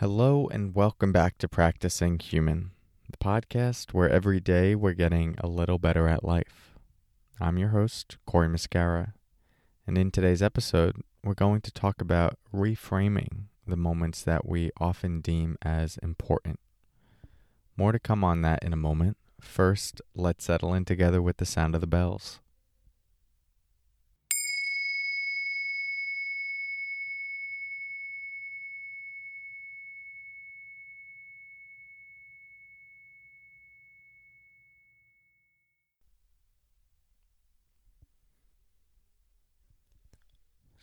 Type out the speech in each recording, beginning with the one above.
Hello, and welcome back to Practicing Human, the podcast where every day we're getting a little better at life. I'm your host, Cory Muscara, and in today's episode, we're going to talk about reframing the moments that we often deem as important. More to come on that in a moment. First, let's settle in together with the sound of the bells.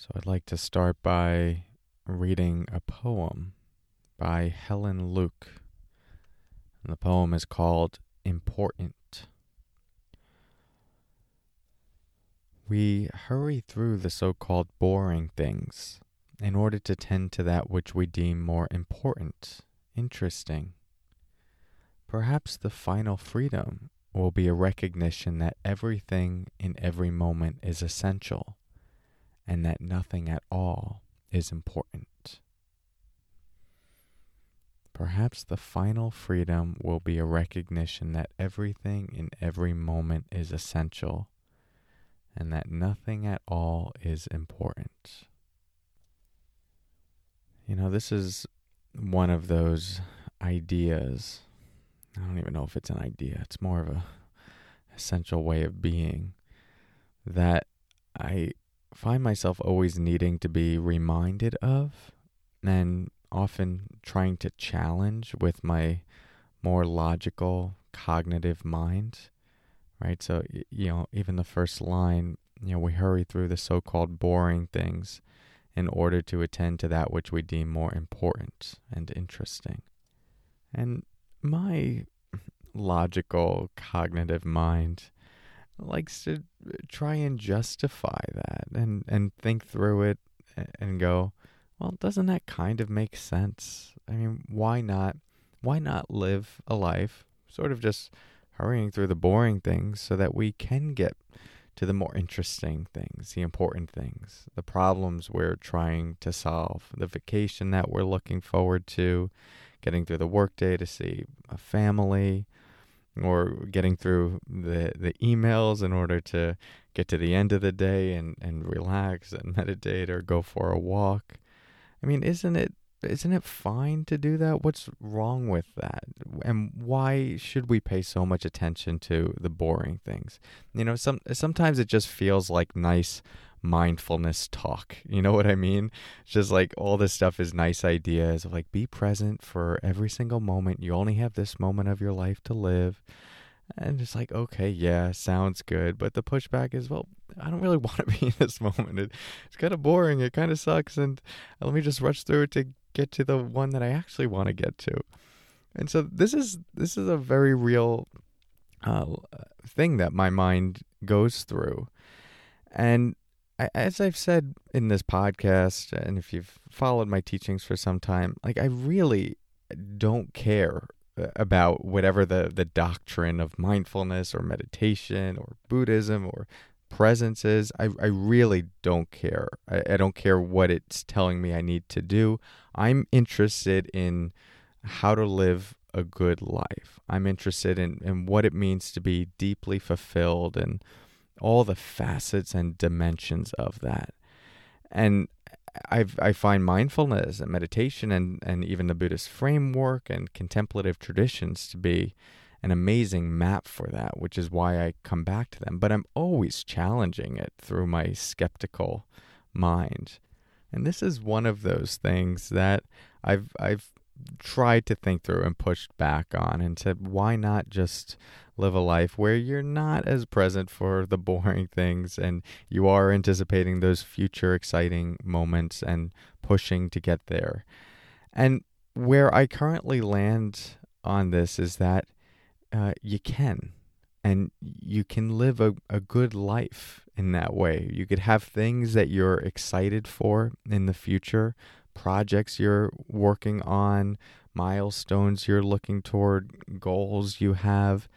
So I'd like to start by reading a poem by Helen Luke. And the poem is called Important. We hurry through the so called boring things in order to tend to that which we deem more important, interesting. Perhaps the final freedom will be a recognition that everything in every moment is essential and that nothing at all is important. Perhaps the final freedom will be a recognition that everything in every moment is essential and that nothing at all is important. You know, this is one of those ideas. I don't even know if it's an idea. It's more of a essential way of being that I find myself always needing to be reminded of and often trying to challenge with my more logical cognitive mind right? So you know even the first line you know we hurry through the so-called boring things in order to attend to that which we deem more important and interesting. And my logical cognitive mind likes to uh, try and justify that and, and think through it and go, well, doesn't that kind of make sense? I mean, why not? Why not live a life sort of just hurrying through the boring things so that we can get to the more interesting things, the important things, the problems we're trying to solve, the vacation that we're looking forward to, getting through the workday to see a family, or getting through the the emails in order to get to the end of the day and and relax and meditate or go for a walk. I mean, isn't it isn't it fine to do that? What's wrong with that? And why should we pay so much attention to the boring things? You know, some sometimes it just feels like nice mindfulness talk. You know what I mean? Just like all this stuff is nice ideas of like be present for every single moment. You only have this moment of your life to live. And it's like, okay, yeah, sounds good. But the pushback is, well, I don't really want to be in this moment. It, it's kind of boring. It kind of sucks. And let me just rush through it to get to the one that I actually want to get to. And so this is this is a very real uh, thing that my mind goes through. And as I've said in this podcast, and if you've followed my teachings for some time, like I really don't care uh, about whatever the, the doctrine of mindfulness or meditation or Buddhism or presence is. I, I really don't care. I, I don't care what it's telling me I need to do. I'm interested in how to live a good life. I'm interested in, in what it means to be deeply fulfilled and all the facets and dimensions of that. And i I find mindfulness and meditation and, and even the Buddhist framework and contemplative traditions to be an amazing map for that, which is why I come back to them. But I'm always challenging it through my skeptical mind. And this is one of those things that I've I've tried to think through and pushed back on and said, why not just live a life where you're not as present for the boring things and you are anticipating those future exciting moments and pushing to get there? And where I currently land on this is that uh, you can. And you can live a, a good life in that way. You could have things that you're excited for in the future, projects you're working on, milestones you're looking toward, goals you have.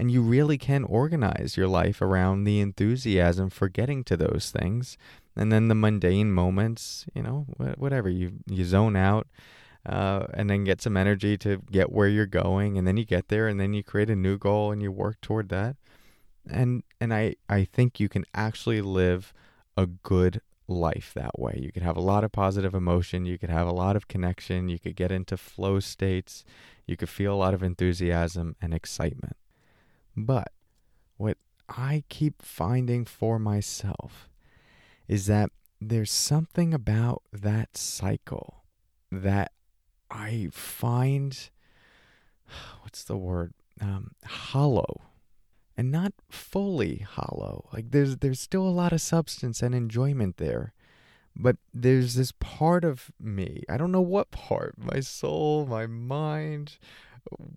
And you really can organize your life around the enthusiasm for getting to those things. And then the mundane moments, you know, whatever, you, you zone out. uh, and then get some energy to get where you're going, and then you get there, and then you create a new goal and you work toward that. And and I I think you can actually live a good life that way. You could have a lot of positive emotion, you could have a lot of connection, you could get into flow states, you could feel a lot of enthusiasm and excitement. But what I keep finding for myself is that there's something about that cycle that I find what's the word? Um, hollow and not fully hollow. Like there's there's still a lot of substance and enjoyment there but there's this part of me I don't know what part my soul my mind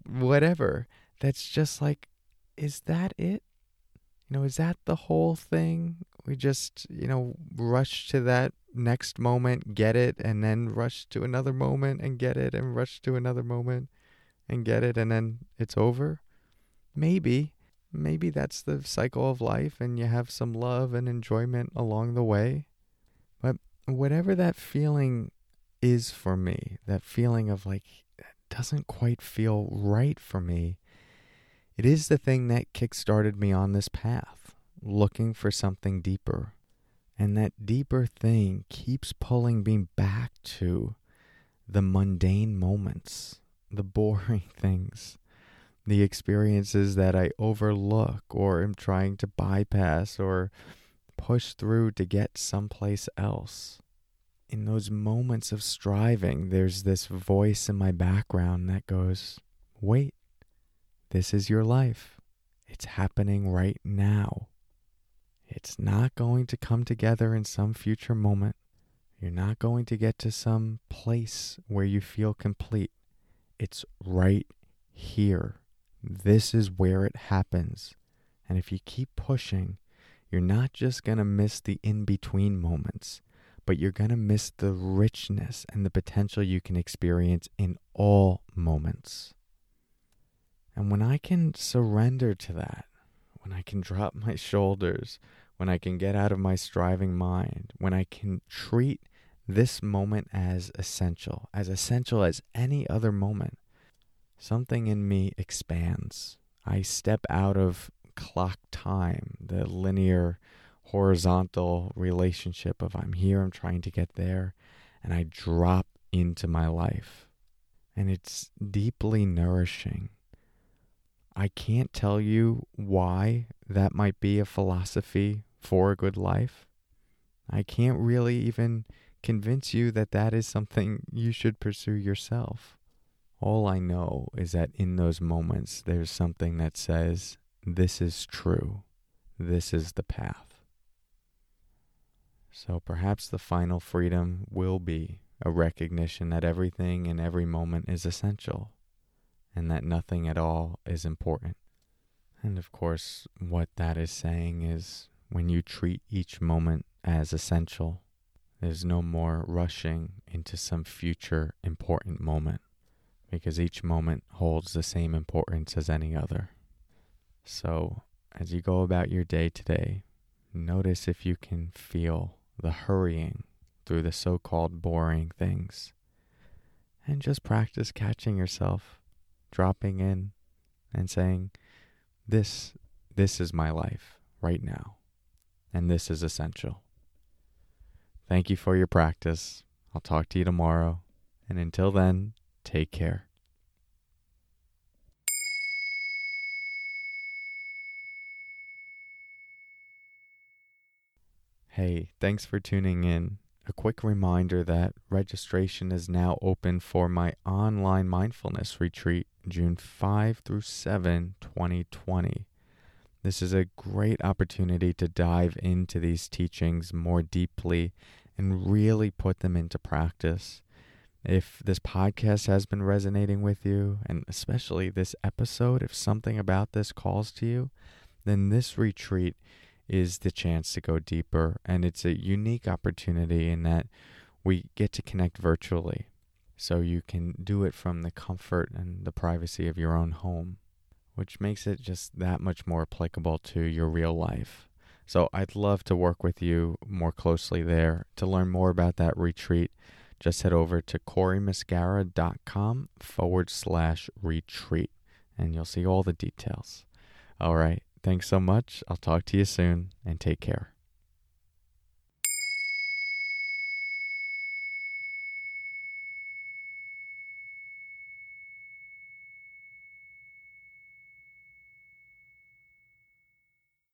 whatever that's just like is that it? You know is that the whole thing? We just you know rush to that next moment get it and then rush to another moment and get it and rush to another moment and get it and then it's over? Maybe. Maybe that's the cycle of life and you have some love and enjoyment along the way. But whatever that feeling is for me that feeling of like doesn't quite feel right for me it is the thing that kick-started me on this path looking for something deeper and that deeper thing keeps pulling me back to the mundane moments, the boring things, the experiences that I overlook or am trying to bypass or push through to get someplace else. In those moments of striving, there's this voice in my background that goes, Wait, this is your life. It's happening right now. It's not going to come together in some future moment. You're not going to get to some place where you feel complete. It's right here. This is where it happens. And if you keep pushing, you're not just going to miss the in between moments, but you're going to miss the richness and the potential you can experience in all moments. And when I can surrender to that, when I can drop my shoulders, when I can get out of my striving mind, when I can treat this moment as essential, as essential as any other moment, something in me expands. I step out of clock time, the linear, horizontal relationship of I'm here, I'm trying to get there, and I drop into my life. And it's deeply nourishing. I can't tell you why that might be a philosophy for a good life. I can't really even convince you that that is something you should pursue yourself. All I know is that in those moments, there's something that says, This is true. This is the path. So perhaps the final freedom will be a recognition that everything in every moment is essential and that nothing at all is important. And of course, what that is saying is when you treat each moment as essential, there's no more rushing into some future important moment because each moment holds the same importance as any other. So, as you go about your day today, notice if you can feel the hurrying through the so called boring things. And just practice catching yourself dropping in and saying, This, this is my life right now, and this is essential. Thank you for your practice. I'll talk to you tomorrow, and until then, take care. Hey, thanks for tuning in. A quick reminder that registration is now open for my online mindfulness retreat June 5 through 7, 2020. This is a great opportunity to dive into these teachings more deeply and really put them into practice. If this podcast has been resonating with you, and especially this episode, if something about this calls to you, then this retreat is the chance to go deeper. And it's a unique opportunity in that we get to connect virtually. So you can do it from the comfort and the privacy of your own home, which makes it just that much more applicable to your real life. So I'd love to work with you more closely there. To learn more about that retreat, just head over to corymuscara.com forward slash retreat and you'll see all the details. All right. Thanks so much. I'll talk to you soon and take care.